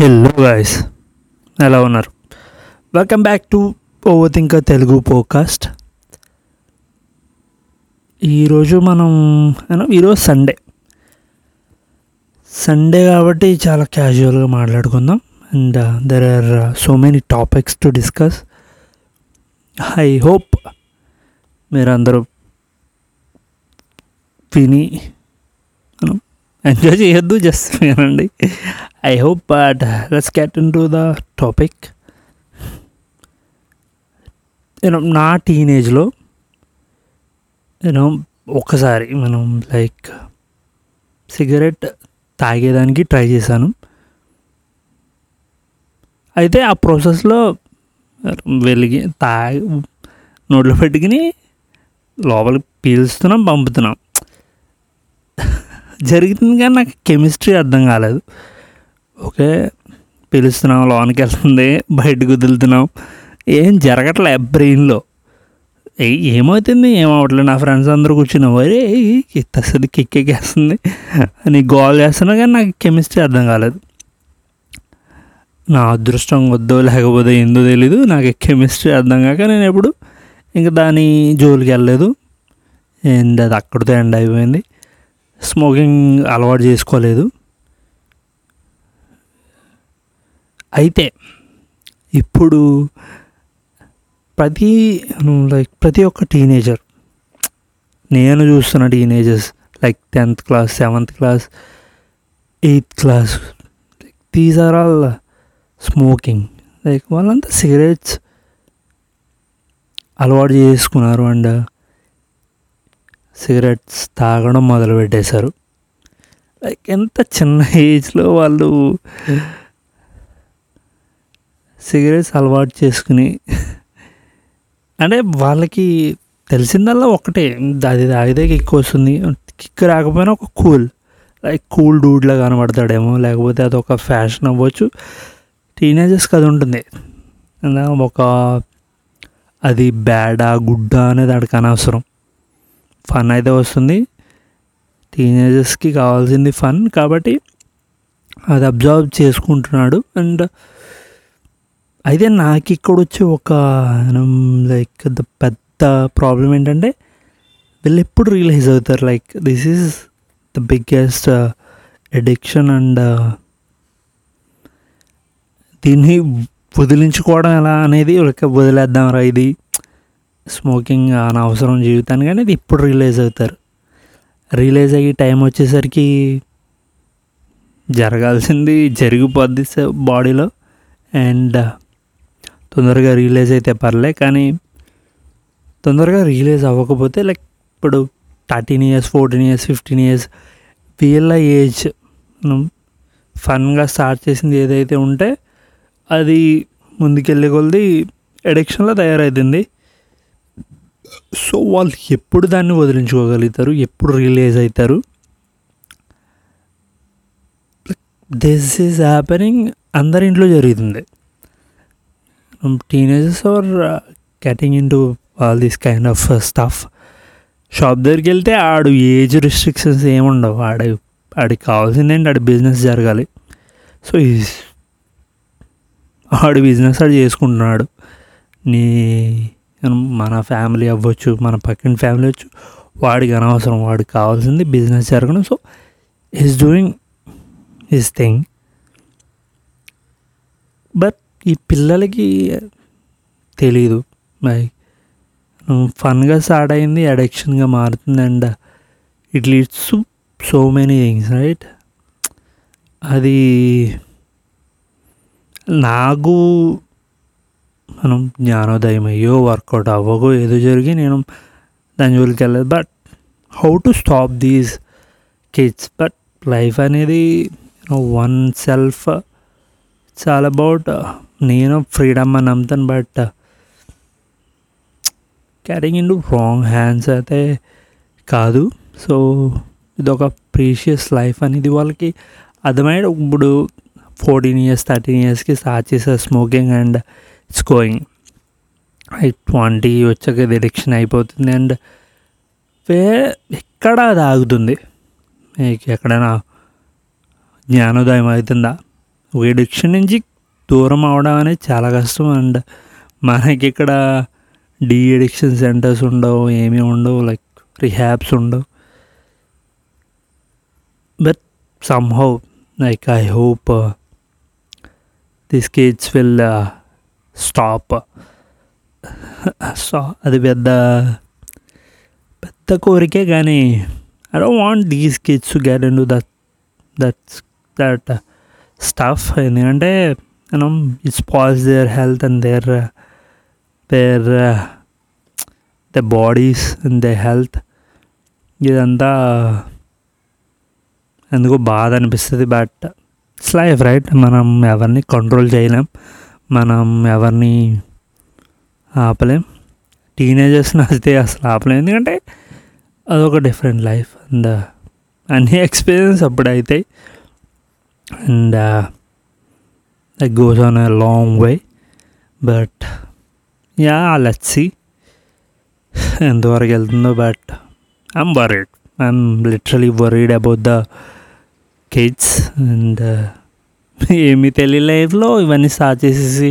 Hello guys ఎలా ఉన్నారు welcome back to overthinker Telugu podcast ఈరోజు మనం ఈరోజు సండే సండే కాబట్టి చాలా క్యాజువల్గా మాట్లాడుకుందాం and there are so many topics to discuss I hope మీరందరూ విని ఎంజాయ్ చేయొద్దు జస్ట్ వినండి I hope but let's get into the topic నేను నా టీనేజ్లో యూనో ఒక్కసారి మనం లైక్ సిగరెట్ తాగేదానికి ట్రై చేశాను అయితే ఆ ప్రాసెస్లో వెలిగి తాగి నోట్లో పెట్టుకుని లోపలికి పీల్స్తున్నాం పంపుతున్నాం జరిగింది కానీ నాకు కెమిస్ట్రీ అర్థం కాలేదు ఓకే పిలుస్తున్నాం లోనికి వెళ్తుంది బయటకు కుదులుతున్నాం ఏం జరగట్లే బ్రెయిన్లో ఏమవుతుంది ఏమవట్లేదు నా ఫ్రెండ్స్ అందరూ కూర్చున్న వరే అసలు కిక్కేస్తుంది అని గోల్ చేస్తున్నా కానీ నాకు కెమిస్ట్రీ అర్థం కాలేదు నా అదృష్టం వద్దో లేకపోతే ఏందో తెలీదు నాకు కెమిస్ట్రీ అర్థం కాక నేను ఎప్పుడు ఇంకా దాని జోలికి వెళ్ళలేదు అండ్ అది అక్కడితో ఎండ్ అయిపోయింది స్మోకింగ్ అలవాటు చేసుకోలేదు అయితే ఇప్పుడు ప్రతి లైక్ ప్రతి ఒక్క టీనేజర్ నేను చూస్తున్న teenagers like tenth class seventh class eighth class like these are all smoking like వాళ్ళంతా సిగరెట్స్ అలవాటు చేసుకున్నారు అండ్ సిగరెట్స్ తాగడం మొదలుపెట్టేశారు లైక్ ఎంత చిన్న ఏజ్లో వాళ్ళు సిగరెట్స్ అలవాటు చేసుకుని అంటే వాళ్ళకి తెలిసిందల్లా ఒకటే అది తాగితే కిక్ వస్తుంది కిక్ రాకపోయినా ఒక కూల్ లైక్ కూల్ డూడ్లా కనబడతాడేమో లేకపోతే అదొక ఫ్యాషన్ అవ్వచ్చు టీనేజర్స్కి అది ఉంటుంది ఒక అది బ్యాడా గుడ్డా అనేది అక్కడికి అనవసరం ఫన్ అయితే వస్తుంది టీనేజర్స్కి కావాల్సింది ఫన్ కాబట్టి అది అబ్జర్వ్ చేసుకుంటున్నాడు అండ్ అయితే నాకు ఇక్కడ వచ్చే ఒక లైక్ ద పెద్ద ప్రాబ్లం ఏంటంటే వీళ్ళు ఎప్పుడు రియలైజ్ అవుతారు like this is the biggest uh, addiction and uh, దీన్ని వదిలించుకోవడం ఎలా అనేది వదిలేద్దాం రా ఇది స్మోకింగ్ అనవసరం జీవితానికి ఇది ఇప్పుడు రిలీజ్ అవుతారు రిలీజ్ అయ్యి టైం వచ్చేసరికి జరగాల్సింది జరిగిపోద్ది బాడీలో అండ్ తొందరగా రిలీజ్ అయితే పర్లే కానీ తొందరగా రిలీజ్ అవ్వకపోతే లైక్ ఇప్పుడు thirteen years fourteen years fifteen years వీళ్ళ ఏజ్ ఫన్గా స్టార్ట్ చేసింది ఏదైతే ఉంటే అది ముందుకెళ్ళే కొలది ఎడిక్షన్లో తయారవుతుంది సో వాళ్ళు ఎప్పుడు దాన్ని వదిలించుకోగలుగుతారు ఎప్పుడు రిలీజ్ అవుతారు దిస్ ఈజ్ హ్యాపెనింగ్ అందరి ఇంట్లో జరుగుతుంది teenagers are getting into all this kind of stuff shop దగ్గరికి వెళ్తే ఆడు ఏజ్ రిస్ట్రిక్షన్స్ ఏముండవు ఆడ ఆడికి కావాల్సింది అండి ఆడి బిజినెస్ జరగాలి సో ఆడు బిజినెస్ ఆడు చేసుకుంటున్నాడు నీ మన ఫ్యామిలీ అవ్వచ్చు మన పక్కన ఫ్యామిలీ అవ్వచ్చు వాడికి అనవసరం వాడికి కావాల్సింది బిజినెస్ జరగడం so is doing this thing but ఈ పిల్లలకి తెలీదు లైక్ ఫన్గా స్టార్ట్ అయింది అడిక్షన్గా మారుతుంది and it leads so many things right అది నాకు మనం జ్ఞానోదయం అయ్యో వర్కౌట్ అవ్వగో ఏదో జరిగి నేను దాని జోలికి వెళ్ళదు but how to stop these kids but life అనేది వన్ సెల్ఫ్ చాలా అబౌట్ నేను ఫ్రీడమ్ అని నమ్ముతాను but carrying in wrong hands అయితే కాదు సో ఇదొక ప్రీషియస్ లైఫ్ అనేది వాళ్ళకి అర్థమయ్యాడు ఇప్పుడు ఫోర్టీన్ ఇయర్స్ థర్టీన్ ఇయర్స్కి స్టార్ట్ చేసే smoking and it's going twenty వచ్చాక ఇది ఎడిక్షన్ అయిపోతుంది అండ్ వే ఎక్కడ అది ఆగుతుంది మీకు ఎక్కడైనా జ్ఞానోదయం అవుతుందా ఎడిక్షన్ నుంచి దూరం అవడం అనేది చాలా కష్టం అండ్ మనకి ఇక్కడ డీ ఎడిక్షన్ సెంటర్స్ ఉండవు ఏమీ ఉండవు లైక్ రిహాబ్స్ ఉండవు but somehow like I hope this cage will stop so అది పెద్ద పెద్ద కోరికే కానీ I don't want these kids get into that that that stuff ఎందుకంటే మనం it's pause their health and their their the bodies and the health ఇదంతా ఎందుకో బాధ అనిపిస్తుంది బట్ ఇట్స్ లైఫ్ రైట్ మనం ఎవరిని కంట్రోల్ చేయలేం మనం ఎవరిని ఆపలేం టీనేజర్స్ని అయితే అసలు ఆపలేం ఎందుకంటే అదొక డిఫరెంట్ లైఫ్ అండ్ అన్ని ఎక్స్పీరియన్స్ అప్పుడు అవుతాయి and that goes on a long way but yeah ah see ఎంతవరకు వెళ్తుందో but I'm worried I'm literally worried about the kids and ఏమీ తెలియ లైఫ్లో ఇవన్నీ స్టార్ట్ చేసేసి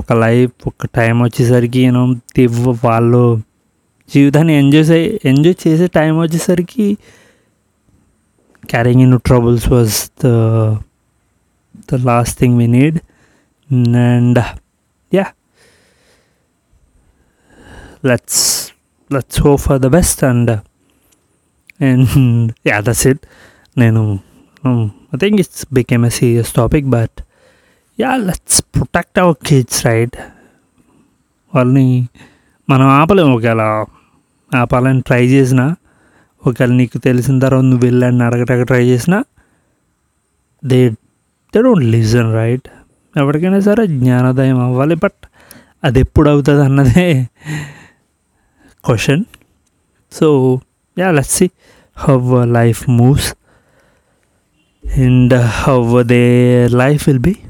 ఒక లైఫ్ ఒక టైం వచ్చేసరికి నేను వాళ్ళు జీవితాన్ని ఎంజాయ్ ఎంజాయ్ చేసే టైం వచ్చేసరికి carrying in troubles was the the last thing we need and yeah let's let's hope for the best and and yeah that's it నేను Um, I think it's became a serious topic, but yeah let's protect our kids right వాళ్ళని మనం ఆపలేము ఒకవేళ ఆపాలని try చేసినా ఒకవేళ నీకు తెలిసిన తర్వాత నువ్వు వెళ్ళని అడగటాక ట్రై చేసినా they they don't listen right ఎవరికైనా సరే జ్ఞానోదయం అవ్వాలి బట్ అది ఎప్పుడు అవుతుంది అన్నదే question so yeah let's see how life moves and how uh, their life will be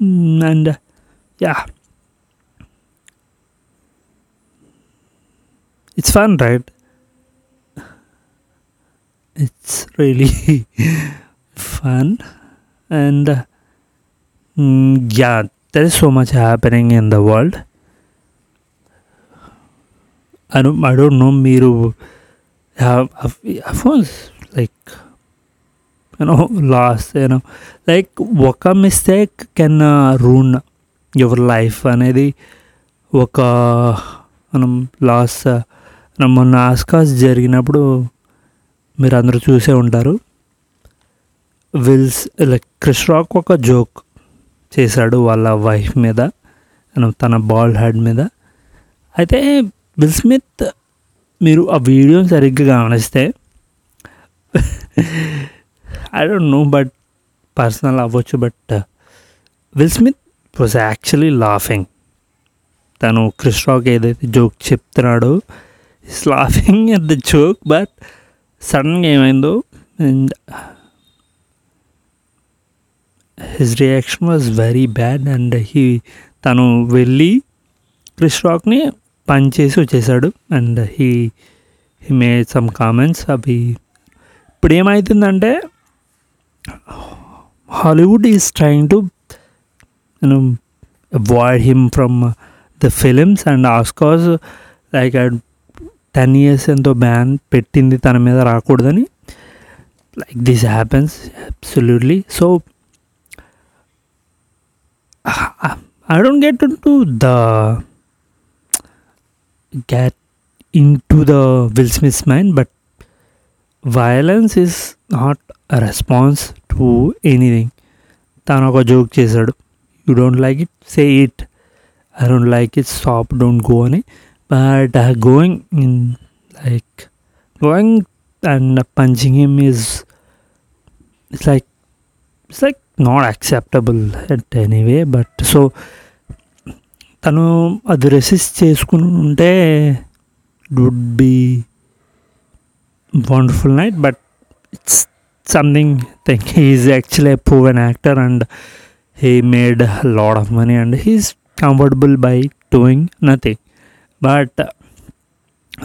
mm, and uh, yeah it's fun right it's really fun and uh, mm, yeah there is so much happening in the world i don't i don't know miru uh, have course like you know, loss, you ఒక mistake can ruin your life అనేది ఒక మనం loss మొన్న ఆస్కాస్ జరిగినప్పుడు మీరు అందరూ చూసే ఉంటారు విల్స్ లైక్ క్రిష్ రాక్ ఒక జోక్ చేశాడు వాళ్ళ వైఫ్ మీద తన బాల్ హెడ్ మీద అయితే విల్ స్మిత్ మీరు ఆ వీడియోని సరిగ్గా గమనిస్తే I don't know but personal అవ్వచ్చు but Will Smith was actually laughing తను క్రిష్ రాక్ ఏదైతే జోక్ చెప్తున్నాడో is laughing at the joke but సడన్గా ఏమైందో and his reaction was very bad and he తను వెళ్ళి క్రిష్ రాక్ని చేసి వచ్చేసాడు and he he made some comments అవి ఇప్పుడు ఏమవుతుందంటే Hollywood is trying to you know avoid him from the films and Oscars like at uh, 10 years and the ban pettindi tana meda raakoddani like this happens absolutely so i don't get into the get into the will smith's mind but violence is not response to anything తను ఒక joke చేశాడు you don't like it say it I don't like it stop don't go అని but going in like going and punching him is it's like it's like not acceptable at anyway but so తను అది resist చేసుకుని ఉంటే would be wonderful night but it's something think he is actually a proven actor and he made a lot of money and he's comfortable by doing nothing but uh,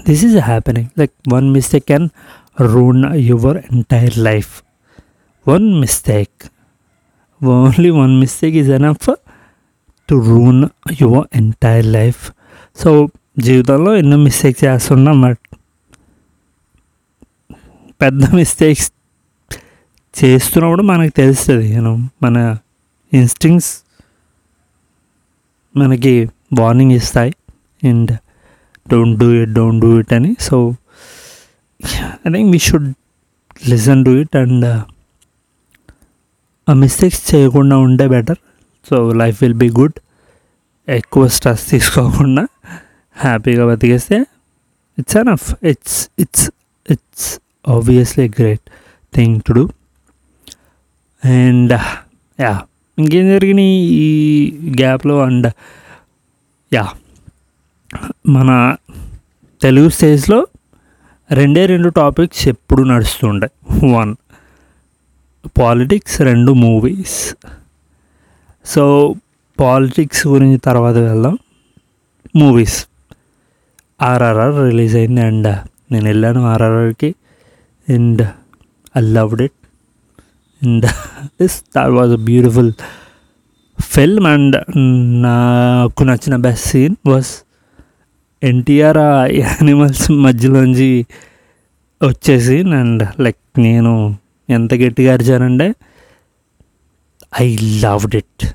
this is happening like one mistake can ruin your entire life one mistake only one mistake is enough to ruin your entire life so జీవితంలో ఎన్నో mistakes చేస్తున్నాం but పెద్ద mistakes చేస్తున్నప్పుడు మనకు తెలుస్తుంది you know మన ఇన్స్టింగ్స్ మనకి warning ఇస్తాయి and don't do it don't do it అని so I think we should listen to it and ఆ మిస్టేక్స్ చేయకుండా ఉంటే better so life will be good ఎక్కువ స్ట్రెస్ తీసుకోకుండా హ్యాపీగా బతికేస్తే it's of it's it's it's obviously a great thing to do and yeah uh, ఇంకేం జరిగినాయి ఈ గ్యాప్లో అండ్ యా మన తెలుగు స్టేజ్లో రెండే రెండు టాపిక్స్ ఎప్పుడు నడుస్తుండే వన్ పాలిటిక్స్ రెండు మూవీస్ సో పాలిటిక్స్ గురించి తర్వాత వెళ్దాం మూవీస్ ఆర్ఆర్ఆర్ రిలీజ్ అయింది అండ్ uh, నేను వెళ్ళాను ఆర్ఆర్ఆర్కి and I loved it. And this that was a beautiful film, and నాకు నచ్చిన బెస్ట్ సీన్ వాస్ ఎన్టీఆర్ ఆ యానిమల్స్ వచ్చే సీన్ అండ్ లైక్ నేను ఎంత గట్టిగా అరిచానంటే ఐ లవ్డ్ ఇట్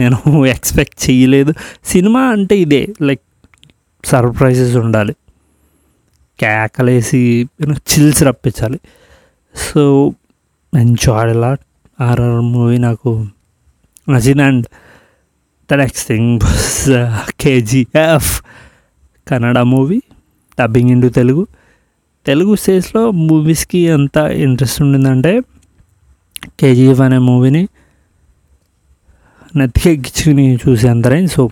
నేను ఎక్స్పెక్ట్ చేయలేదు సినిమా అంటే ఇదే లైక్ సర్ప్రైజెస్ ఉండాలి కేకలేసి chills రప్పించాలి so enjoy lot RR movie నాకు నచ్చింది and the next thing was KGF Kannada movie dubbing ఇండు Telugu Telugu స్టేజ్లో మూవీస్కి ఎంత ఇంట్రెస్ట్ ఉండిందంటే కేజీఎఫ్ అనే మూవీని నెత్తికెక్కించుకుని చూసేంత రేంజ్ సో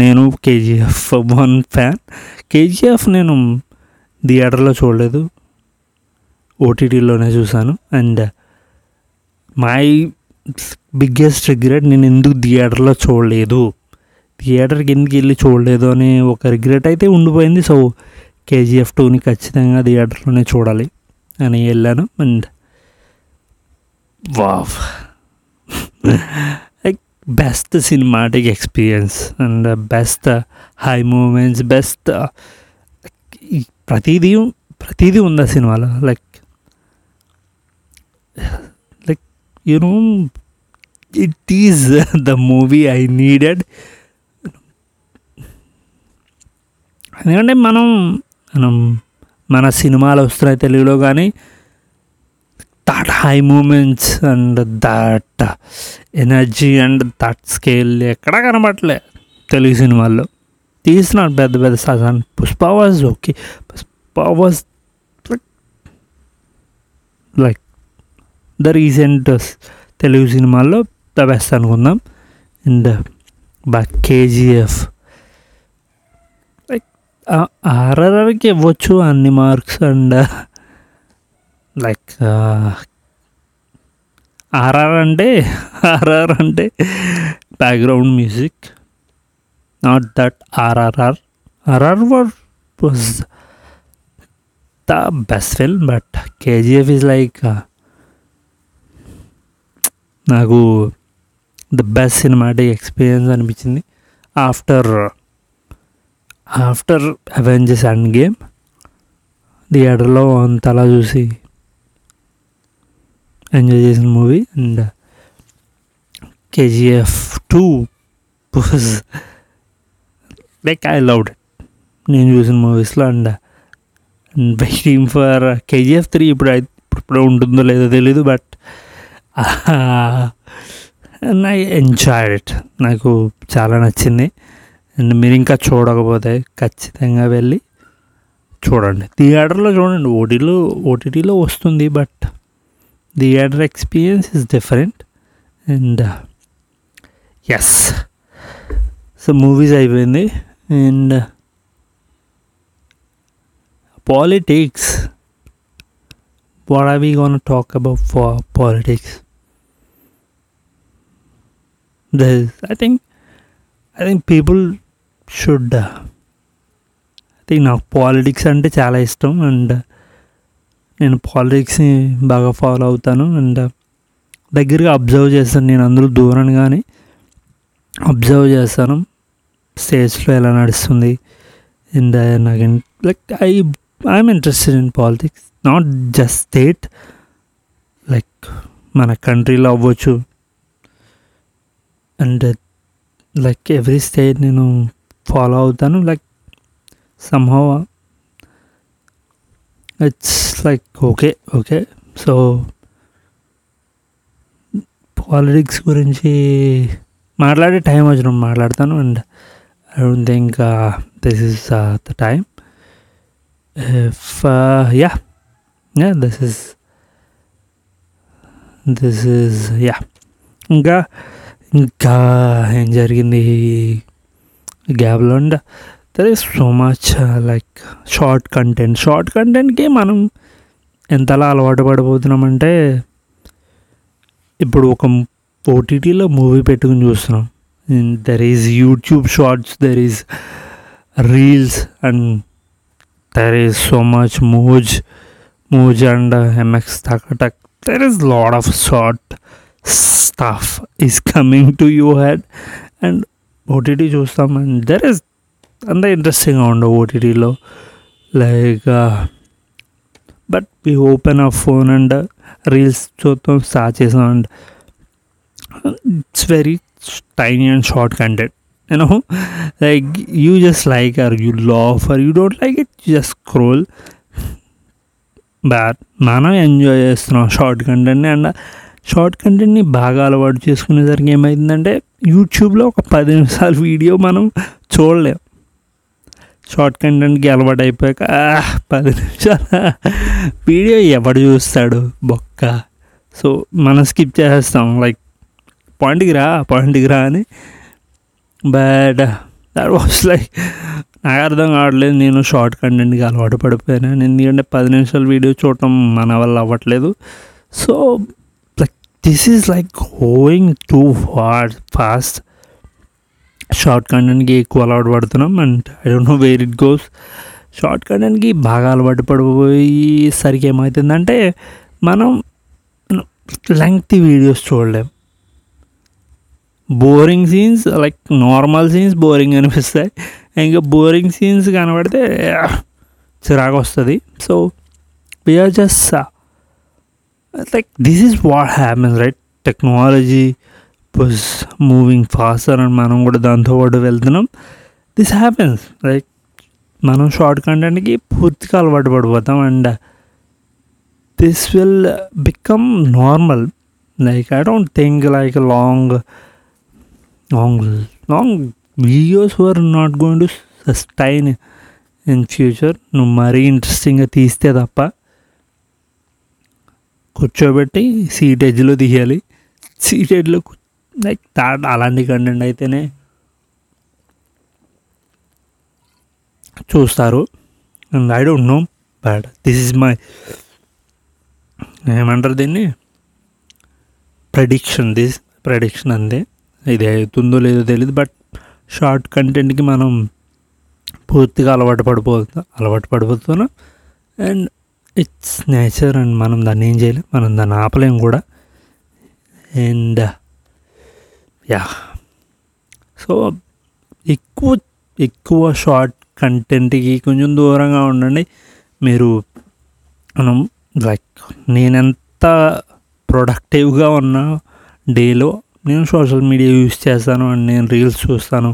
నేను కేజీఎఫ్ వన్ ఫ్యాన్ కేజీఎఫ్ నేను థియేటర్లో చూడలేదు ఓటీటీలోనే చూశాను అండ్ మై బిగ్గెస్ట్ రిగ్రెట్ నేను ఎందుకు థియేటర్లో చూడలేదు థియేటర్కి ఎందుకు వెళ్ళి చూడలేదు అని ఒక రిగ్రెట్ అయితే ఉండిపోయింది సో కేజీఎఫ్ టూని ఖచ్చితంగా థియేటర్లోనే చూడాలి అని వెళ్ళాను and wow like best cinematic experience and best high moments best ప్రతిదీ ప్రతీది ఉంది ఆ సినిమాలో like like you know it is the movie I needed ఎందుకంటే మనం మనం మన సినిమాలు వస్తున్నాయి తెలుగులో కానీ that high moments and that energy and that scale ఎక్కడా కనబడలే తెలుగు సినిమాల్లో తీస్తున్నాడు పెద్ద పెద్ద సాధారణ Pushpa was okay Pushpa was like like the recent Telugu సినిమాల్లో ద బెస్ట్ అనుకుందాం అండ్ బాక్ కేజీఎఫ్ లైక్ ఆర్ఆర్ఆర్కి ఇవ్వచ్చు అన్ని మార్క్స్ అండ్ లైక్ ఆర్ఆర్ అంటే ఆర్ఆర్ అంటే background music not not that RR were was the best film but KGF is like uh, నాకు the best cinematic experience అనిపించింది after after Avengers and game థియేటర్లో అంతలా చూసి ఎంజాయ్ చేసిన movie and KGF two like I love నేను చూసిన మూవీస్లో and waiting for KGF three ఇప్పుడు ఇప్పుడు ఉంటుందో లేదో తెలీదు బట్ ఐ ఎంజాయ్డ్ ఇట్ నాకు చాలా నచ్చింది అండ్ మీరు ఇంకా చూడకపోతే ఖచ్చితంగా వెళ్ళి చూడండి థియేటర్లో చూడండి ఓటీలో ఓటీటీలో వస్తుంది but theatre experience is different and yes so movies అయిపోయింది and politics what are we gonna talk about for politics this I think I think people should I i uh, నాకు పాలిటిక్స్ అంటే చాలా ఇష్టం అండ్ నేను పాలిటిక్స్ని బాగా follow అవుతాను and దగ్గరగా observe చేస్తాను నేను అందులో దూరం కానీ అబ్జర్వ్ చేస్తాను స్టేజ్లో ఎలా నడుస్తుంది ఇన్ ద నాకు like I I'm interested in politics not just state like మన కంట్రీలో అవ్వచ్చు అండ్ లైక్ ఎవ్రీ స్టేట్ నేను ఫాలో అవుతాను like somehow it's like okay okay so politics గురించి మాట్లాడే టైం వచ్చినప్పుడు మాట్లాడతాను and I don't think this is uh, the time. If uh, yeah, yeah, this is this is yeah ఇంకా ఇంకా ఏం జరిగింది గ్యాప్లో and there is so much like short content short కంటెంట్కి మనం ఎంతలా అలవాటు పడిపోతున్నామంటే ఇప్పుడు ఒక ఓటీటీలో మూవీ పెట్టుకుని చూస్తున్నాం there is YouTube Shorts there is Reels and there is so much Moj Moj and MX Tak there is lot of short stuff is coming to you head and OTT చూస్తాం and there is అంత ఇంట్రెస్టింగ్గా ఉండవు ఓటీటీలో like but we open a phone and Reels చూద్దాం start చేసాం and it's very tiny and short content you know like you just like or you love or you don't like it you just scroll but మనం enjoy చేస్తున్నాం short కంటెంట్ని and short కంటెంట్ని బాగా అలవాటు చేసుకునేసరికి ఏమైందంటే యూట్యూబ్లో ఒక పది నిమిషాల వీడియో మనం చూడలేం షార్ట్ కంటెంట్కి అలవాటు అయిపోయాక పది నిమిషాల వీడియో ఎవడు చూస్తాడు బొక్క సో మనం స్కిప్ చేసేస్తాం లైక్ పండుగరా పండుగరా అని బట్ దట్ వాస్ లైక్ నాకు అర్థం కావట్లేదు నేను షార్ట్ కంటెంట్కి అలవాటు పడిపోయాను ఎందుకంటే పది నిమిషాల వీడియో చూడటం మన వల్ల అవ్వట్లేదు so like this is like going too far fast short కంటెంట్కి ఎక్కువ అలవాటు పడుతున్నాం and I don't know where it goes short కంటెంట్కి బాగా అలవాటు పడిపోయేసరికి ఏమవుతుందంటే మనం లెంగ్త్ వీడియోస్ చూడలేం boring scenes like normal scenes boring అనిపిస్తాయి ఇంకా బోరింగ్ సీన్స్ కనబడితే చిరాకు వస్తుంది so we're just like this is what happens right technology పుస్ moving faster and మనం కూడా దాంతో పాటు వెళ్తున్నాం దిస్ హ్యాపెన్స్ లైక్ మనం షార్ట్ కంటెంట్కి పూర్తిగా అలవాటు పడిపోతాం and this will become normal like I don't think like long long long videos were not going to sustain in future నువ్వు మరీ ఇంట్రెస్టింగ్గా తీస్తే తప్ప కూర్చోబెట్టి సీట్ ఎడ్జ్లో తీయాలి సీట్ ఎడ్జ్లో లైక్ థాట్ అలాంటి కంటెంట్ అయితేనే చూస్తారు and I don't know but this is my ఏమంటారు దీన్ని ప్రడిక్షన్ దిస్ ప్రడిక్షన్ అంతే ఇది అవుతుందో లేదో తెలియదు బట్ షార్ట్ కంటెంట్కి మనం పూర్తిగా అలవాటు పడిపోతున్నాం అలవాటు పడిపోతున్నాం అండ్ ఇట్స్ నేచర్ అండ్ మనం దాన్ని ఏం చేయలేం మనం దాన్ని ఆపలేం కూడా అండ్ యా సో ఎక్కువ ఎక్కువ షార్ట్ కంటెంట్కి కొంచెం దూరంగా ఉండండి మీరు మనం లైక్ నేనెంత ప్రొడక్టివ్గా ఉన్నా డేలో నేను సోషల్ మీడియా యూజ్ చేస్తాను అండ్ నేను రీల్స్ చూస్తాను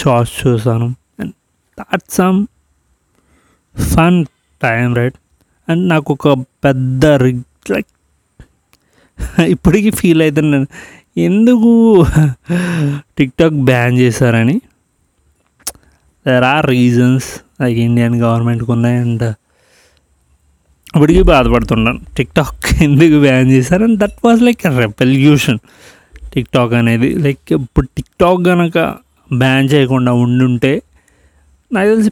షార్ట్స్ చూస్తాను and that some fun time right and నాకు ఒక పెద్ద లైక్ ఇప్పటికీ ఫీల్ అవుతున్నాను ఎందుకు టిక్టాక్ బ్యాన్ చేశారని there are reasons like Indian గవర్నమెంట్కి ఉన్నాయి అండ్ ఇప్పటికీ బాధపడుతున్నాను టిక్టాక్ ఎందుకు బ్యాన్ చేశారు and that was like revolution TikTok అనేది లైక్ ఇప్పుడు టిక్టాక్ కనుక బ్యాన్ చేయకుండా ఉండుంటే నాకు తెలిసి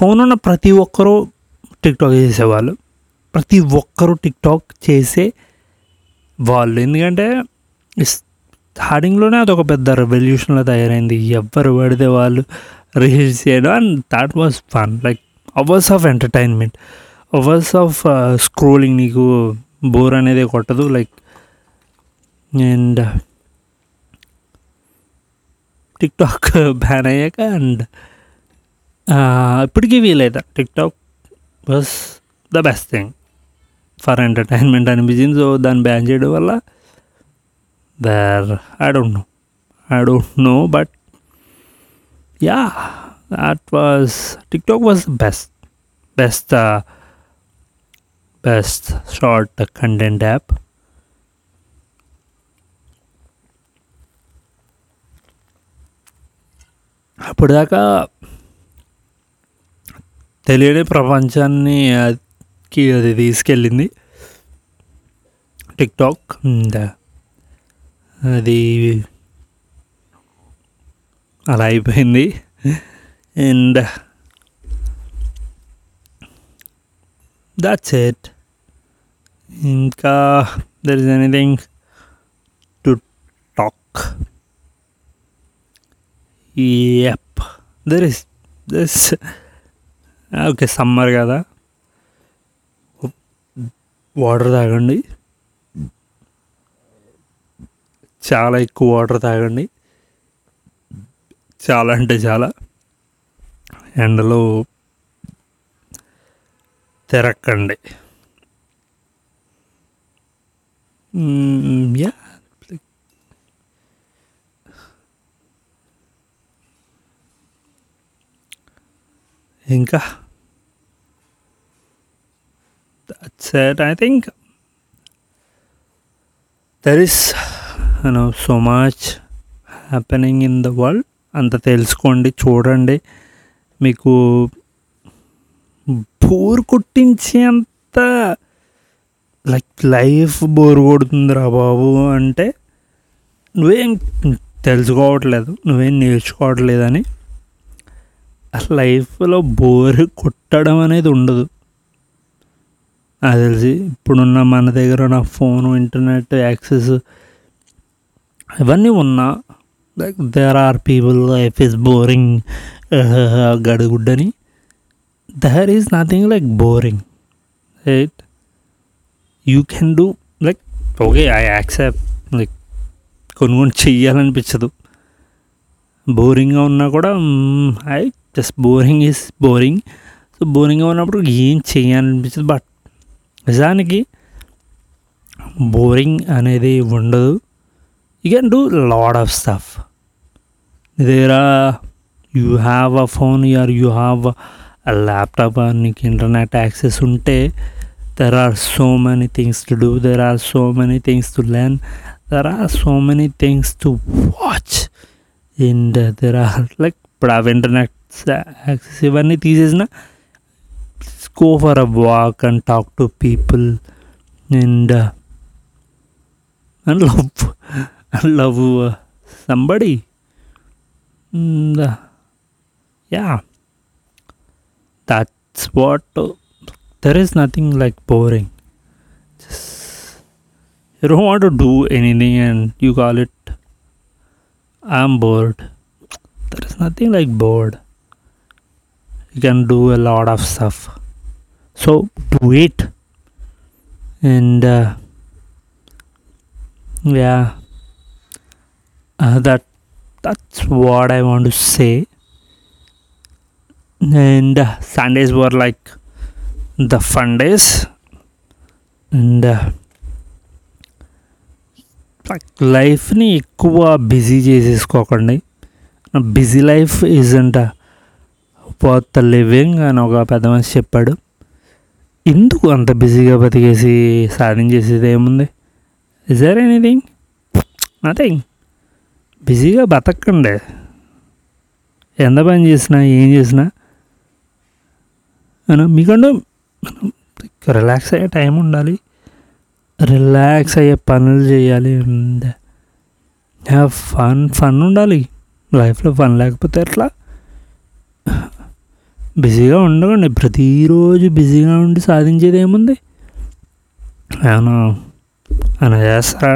ఫోన్ ఉన్న ప్రతి ఒక్కరూ టిక్టాక్ చేసేవాళ్ళు ప్రతి ఒక్కరూ టిక్టాక్ చేసే వాళ్ళు ఎందుకంటే స్టార్టింగ్లోనే అదొక పెద్ద రెవల్యూషన్లో తయారైంది ఎవరు పడితే వాళ్ళు రీల్స్ చేయడం and that was fun like hours of entertainment hours of scrolling నీకు బోర్ అనేది కొట్టదు లైక్ అండ్ టిక్టాక్ బ్యాన్ అయ్యాక అండ్ ఇప్పటికీ వీలైతే TikTok was the best thing for entertainment అనిపించింది సో దాన్ని బ్యాన్ చేయడం వల్ల there I don't know I don't know but yeah that was TikTok was the best best best short content app అప్పటిదాకా తెలియని ప్రపంచాన్ని కి అది తీసుకెళ్ళింది టిక్టాక్ అది అలా అయిపోయింది అండ్ దాట్స్ ఎట్ ఇంకా there is anything to talk if there is this okay summer కదా వాటర్ తాగండి చాలా ఎక్కువ వాటర్ తాగండి చాలా అంటే చాలా ఎండలో తిరక్కండి యా hmm, ఇంకా sir I think there is no so much happening in the world అంత తెలుసుకోండి చూడండి మీకు బోర్ అంత లైక్ లైఫ్ బోర్ కొడుతుందిరా బాబు అంటే నువ్వేం తెలుసుకోవట్లేదు నువ్వేం నేర్చుకోవట్లేదని లైఫ్లో బోర్ కొట్టడం అనేది ఉండదు అది తెలిసి ఇప్పుడున్న మన దగ్గర ఉన్న ఫోను ఇంటర్నెట్ యాక్సెస్ ఇవన్నీ ఉన్నా like there are people life is boring గడుగుడ్డని there is nothing like boring right you can do like okay I accept like కొన్ని కొన్ని చెయ్యాలనిపించదు బోరింగ్గా ఉన్నా కూడా I mm, just boring is boring so బోరింగ్గా ఉన్నప్పుడు ఏం చేయాలనిపించదు బట్ నిజానికి బోరింగ్ అనేది ఉండదు you can do lot of stuff దగ్గర you have a phone or you have a laptop నీకు ఇంటర్నెట్ యాక్సెస్ ఉంటే there are so many things to do there are so many things to learn there are so many things to watch in there are like ఇప్పుడు అవి internet శివాన్ని తీసేసిన go for a walk and talk to people and and love and love somebody yeah that's what there is nothing like boring just you don't want to do anything and you call it i'm bored there is nothing like bored you can do a lot of stuff so do it and uh, yeah uh, that that's what i want to say and uh, sundays were like the fun days and uh, like లైఫ్ని ఎక్కువ busy చేసేసుకోకండి busy life work the living అని ఒక పెద్ద మనిషి చెప్పాడు ఎందుకు అంత బిజీగా బతికేసి సాధించేసేది ఏముంది ఇస్ దర్ ఎనీథింగ్ నథింగ్ బిజీగా బతకండి ఎంత పని చేసినా ఏం చేసినా మీకంటూ రిలాక్స్ అయ్యే టైం ఉండాలి రిలాక్స్ అయ్యే పనులు చేయాలి ఫన్ ఫన్ ఉండాలి లైఫ్లో ఫన్ లేకపోతే ఎట్లా బిజీగా ఉండకండి ప్రతిరోజు బిజీగా ఉండి సాధించేది ఏముంది ఆయన ఆయన చేస్తారా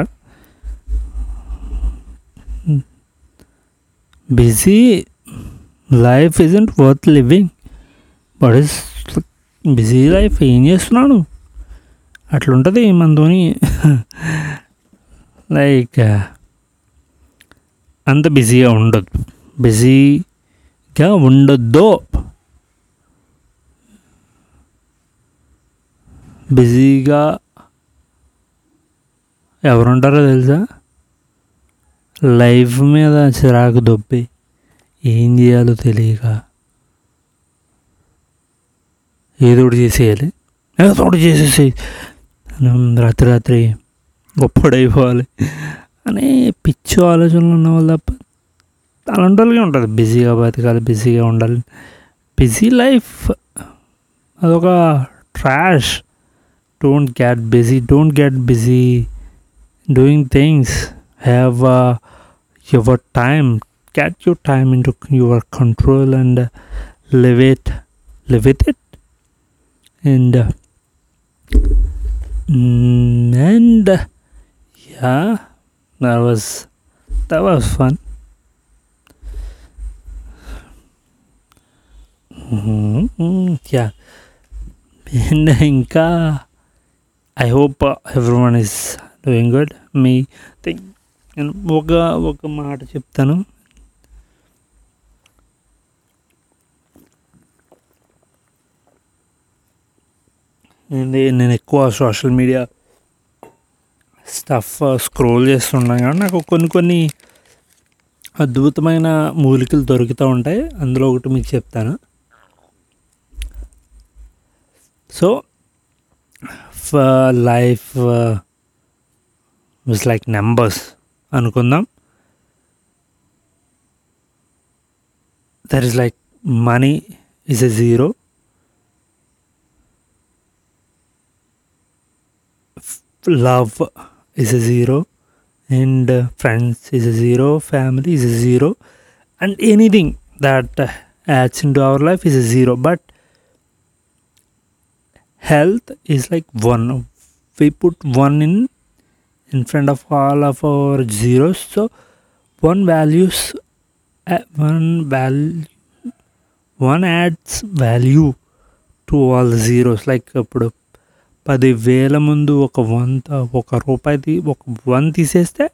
busy life is isn't worth living but is busy life ఏం చేస్తున్నాడు అట్లుంటుంది మనతోని లైక్ అంత బిజీగా ఉండదు బిజీగా ఉండొద్దో బిజీగా ఎవరుంటారో తెలుసా లైఫ్ మీద చిరాకు దొబ్బి ఏం చేయాలో తెలియక ఏదో ఒకటి చేసేయాలి ఏదో ఒకటి చేసేసి రాత్రి రాత్రి గొప్పడైపోవాలి అని పిచ్చి ఆలోచనలు ఉన్న వాళ్ళు తప్ప అలాంటి వాళ్ళకే ఉంటుంది బిజీగా బతకాలి బిజీగా ఉండాలి బిజీ లైఫ్ అదొక trash don't get busy don't get busy doing things have uh, your time get your time into your control and uh, live it live with it and uh, mm, and uh, yeah that was that was fun mm-hmm. Mm, yeah ఇంకా I hope everyone is doing good me thing నేను ఒక ఒక మాట చెప్తాను నేను నేను ఎక్కువ social media stuff scroll చేస్తుండగా నాకు కొన్ని కొన్ని అద్భుతమైన మూలికలు దొరుకుతూ ఉంటాయి అందులో ఒకటి మీకు చెప్తాను so Uh, life was uh, like numbers anukundaam. That is like money is a zero, love is a zero, and uh, friends is a zero, family is a zero, and anything that adds into our life is a zero. But health is like one we put one in in front of all of our zeros so one values one value one adds value to all the zeros like ఇప్పుడు పది వేల ముందు ఒక వంద ఒక రూపాయిది ఒక one తీసేస్తే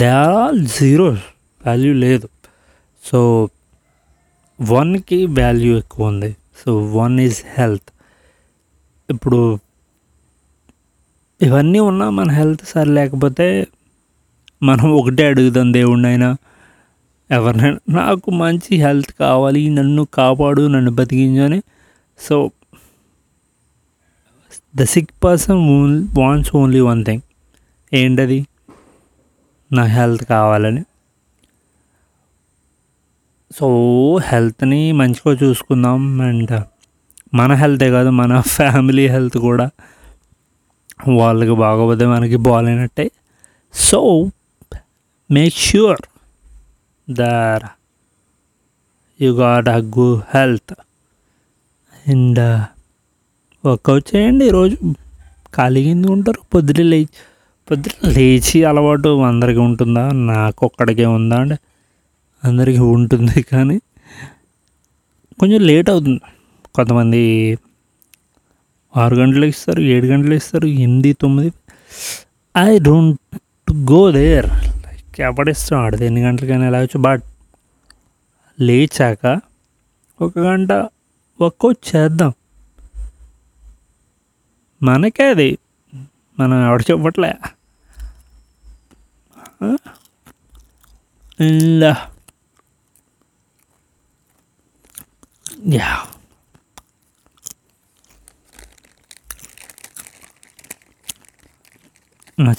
they are all zeros value లేదు సో వన్కి వాల్యూ ఎక్కువ ఉంది సో వన్ ఈజ్ హెల్త్ ఇప్పుడు ఇవన్నీ ఉన్నా మన హెల్త్ సరి లేకపోతే మనం ఒకటే అడుగుతాం దేవుడినైనా ఎవరినైనా నాకు మంచి హెల్త్ కావాలి నన్ను కాపాడు నన్ను అని so the sick person wants only one thing ఏంటది నా హెల్త్ కావాలని సో హెల్త్ని మంచిగా చూసుకుందాం అండ్ మన హెల్తే కాదు మన ఫ్యామిలీ హెల్త్ కూడా వాళ్ళకి బాగోపోతే మనకి బాగాలేనట్టే so make sure there you got a గు హెల్త్ అండ్ వర్కౌట్ చేయండి ఈరోజు ఖాళీ ఎందుకు ఉంటారు పొద్దున లేచి పొద్దున లేచి అలవాటు అందరికీ ఉంటుందా నాకు ఒక్కడికే ఉందా అంటే అందరికీ ఉంటుంది కానీ కొంచెం లేట్ అవుతుంది కొంతమంది ఆరు గంటలు ఇస్తారు ఏడు గంటలు ఇస్తారు ఎనిమిది తొమ్మిది I don't go there like ఎవడిస్తాం ఆడది ఎన్ని గంటలకైనా వెళ్ళవచ్చు బట్ లేచాక ఒక గంట ఒక్కో చేద్దాం మనకే అది మనం ఎవడ చెప్పట్లే యా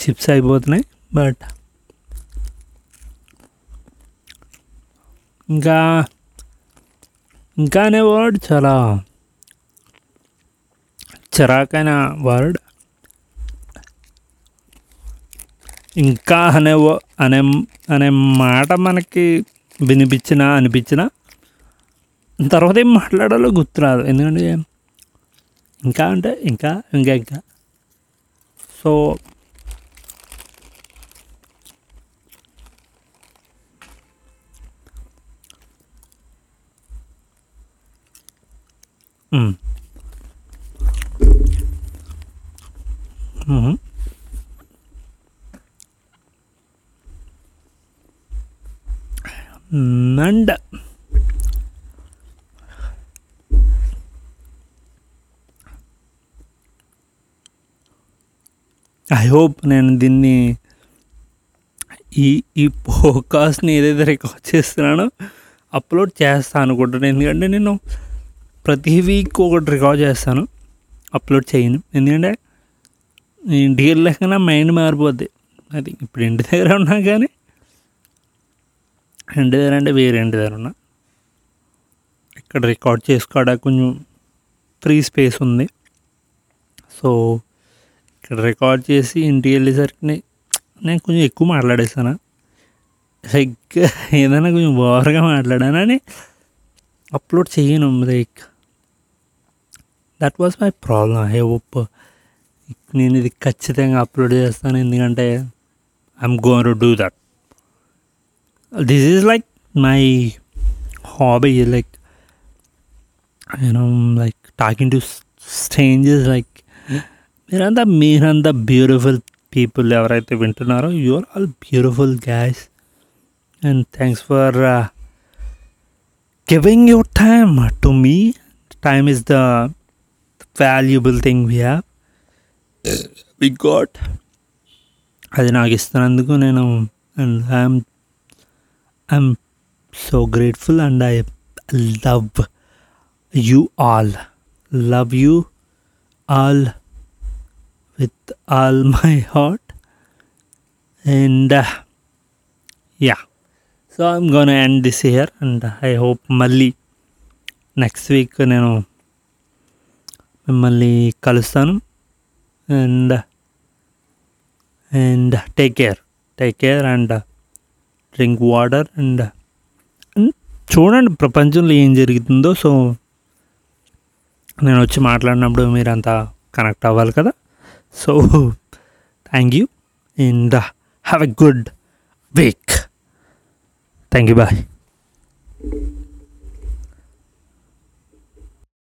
చిప్స్ అయిపోతున్నాయి బట్ ఇంకా ఇంకా అనే వర్డ్ చాలా చిరాకైన వర్డ్ ఇంకా అనే అనే అనే మాట మనకి వినిపించినా అనిపించినా తర్వాత ఏం మాట్లాడాలో గుర్తురాదు ఎందుకంటే ఇంకా అంటే ఇంకా ఇంకా ఇంకా సో నండ ఐ హోప్ నేను దీన్ని ఈ ఈ పోకాస్ట్ని ఏదైతే రికార్డ్ చేస్తున్నానో అప్లోడ్ చేస్తాను అనుకుంటున్నాను ఎందుకంటే నేను ప్రతి వీక్ ఒకటి రికార్డ్ చేస్తాను అప్లోడ్ చేయను ఎందుకంటే ఇంటికి నా మైండ్ మారిపోద్ది అది ఇప్పుడు ఇంటి దగ్గర ఉన్నా కానీ ఇంటి దగ్గర అంటే వేరే ఇంటి దగ్గర ఉన్నా ఇక్కడ రికార్డ్ చేసుకోడా కొంచెం ఫ్రీ స్పేస్ ఉంది సో ఇక్కడ రికార్డ్ చేసి ఇంటికి వెళ్ళేసరికి నేను కొంచెం ఎక్కువ మాట్లాడేస్తాను లైక్ ఏదైనా కొంచెం ఓవర్గా మాట్లాడానని అప్లోడ్ చేయను like that was my problem I hope నేను ఇది ఖచ్చితంగా అప్లోడ్ చేస్తాను ఎందుకంటే I'm gonna to do that this is like my hobby like you know like talking to strangers like మీరంతా మీరంతా బ్యూటిఫుల్ పీపుల్ ఎవరైతే వింటున్నారో you are all beautiful guys and thanks for giving your time to me time is the valuable thing we have we got అది నాకు ఇస్తున్నందుకు నేను and I'm I'm so grateful and I love you all love you all with all my heart and yeah so I'm gonna end this year and I hope మళ్ళీ next week నేను మిమ్మల్ని కలుస్తాను and and take care take care and drink water and చూడండి ప్రపంచంలో ఏం జరుగుతుందో so నేను వచ్చి మాట్లాడినప్పుడు మీరు అంతా కనెక్ట్ అవ్వాలి కదా so thank you and have a good week thank you bye